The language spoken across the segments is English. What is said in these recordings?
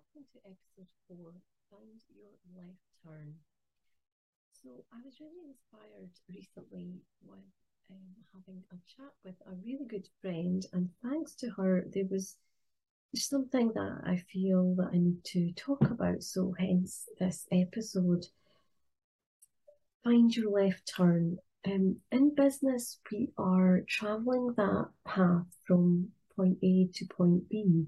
welcome to episode four Find Your Left Turn. So, I was really inspired recently with um, having a chat with a really good friend, and thanks to her, there was something that I feel that I need to talk about. So, hence this episode Find Your Left Turn. Um, in business, we are traveling that path from point A to point B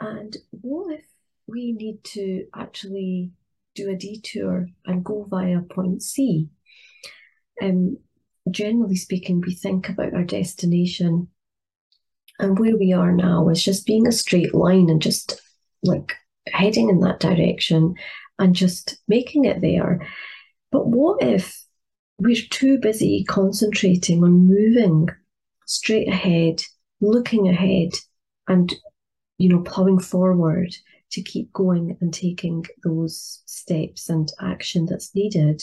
and what if we need to actually do a detour and go via point C? Um, generally speaking, we think about our destination and where we are now as just being a straight line and just like heading in that direction and just making it there. But what if we're too busy concentrating on moving straight ahead, looking ahead, and you know, plowing forward to keep going and taking those steps and action that's needed.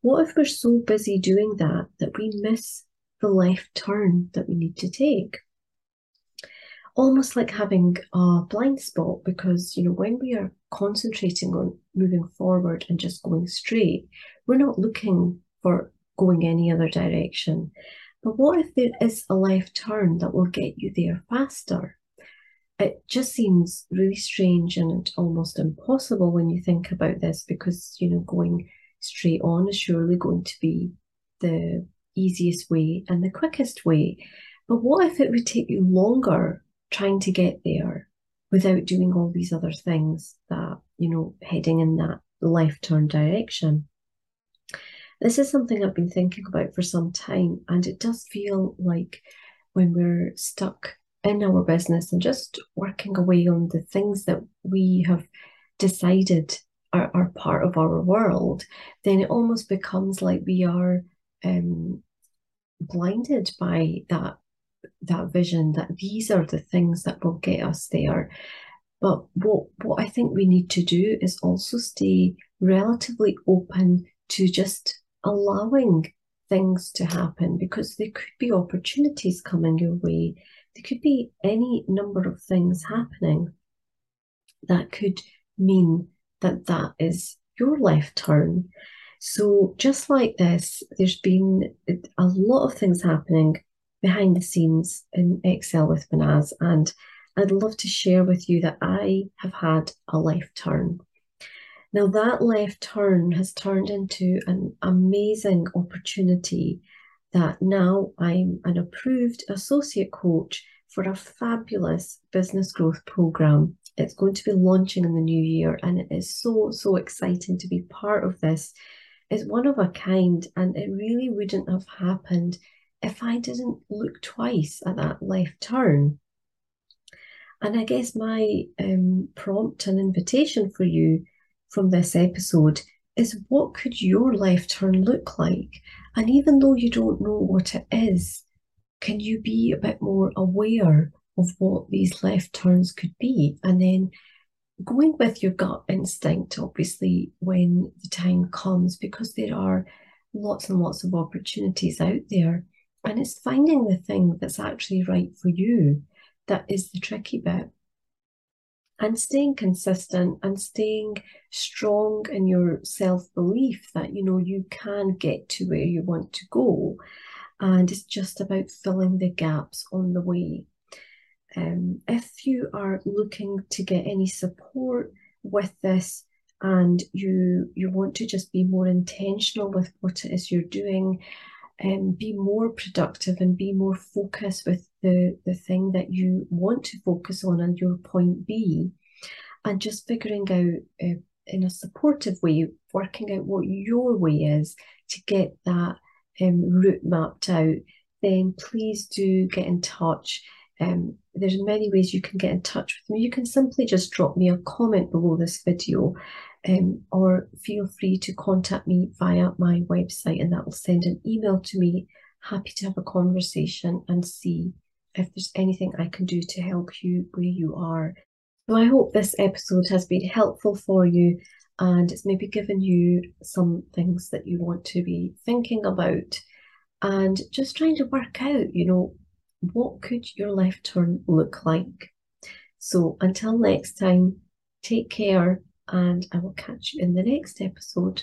What if we're so busy doing that that we miss the left turn that we need to take? Almost like having a blind spot because, you know, when we are concentrating on moving forward and just going straight, we're not looking for going any other direction. But what if there is a left turn that will get you there faster? It just seems really strange and almost impossible when you think about this because you know going straight on is surely going to be the easiest way and the quickest way. But what if it would take you longer trying to get there without doing all these other things that you know heading in that left turn direction? This is something i've been thinking about for some time and it does feel like when we're stuck in our business and just working away on the things that we have decided are, are part of our world, then it almost becomes like we are um, blinded by that that vision that these are the things that will get us there. But what what I think we need to do is also stay relatively open to just allowing things to happen because there could be opportunities coming your way there could be any number of things happening that could mean that that is your left turn. So, just like this, there's been a lot of things happening behind the scenes in Excel with Mahnaz, and I'd love to share with you that I have had a left turn. Now, that left turn has turned into an amazing opportunity that now I'm an approved associate coach for a fabulous business growth program. It's going to be launching in the new year, and it is so, so exciting to be part of this. It's one of a kind, and it really wouldn't have happened if I didn't look twice at that left turn. And I guess my um, prompt and invitation for you from this episode is what could your left turn look like? And even though you don't know what it is, can you be a bit more aware of what these left turns could be? And then going with your gut instinct, obviously, when the time comes, because there are lots and lots of opportunities out there. And it's finding the thing that's actually right for you that is the tricky bit and staying consistent. And staying strong in your self belief that you know you can get to where you want to go. And it's just about filling the gaps on the way. Um, if you are looking to get any support with this and you you want to just be more intentional with what it is you're doing and be more productive and be more focused with the, the thing that you want to focus on and your point B, and just figuring out uh, in a supportive way, working out what your way is to get that um, route mapped out, then please do get in touch. Um, there's many ways you can get in touch with me. You can simply just drop me a comment below this video um, or feel free to contact me via my website and that will send an email to me. Happy to have a conversation and see if there's anything I can do to help you where you are. So I hope this episode has been helpful for you and it's maybe given you some things that you want to be thinking about and just trying to work out, you know, what could your left turn look like? So until next time, Take care, and I will catch you in the next episode.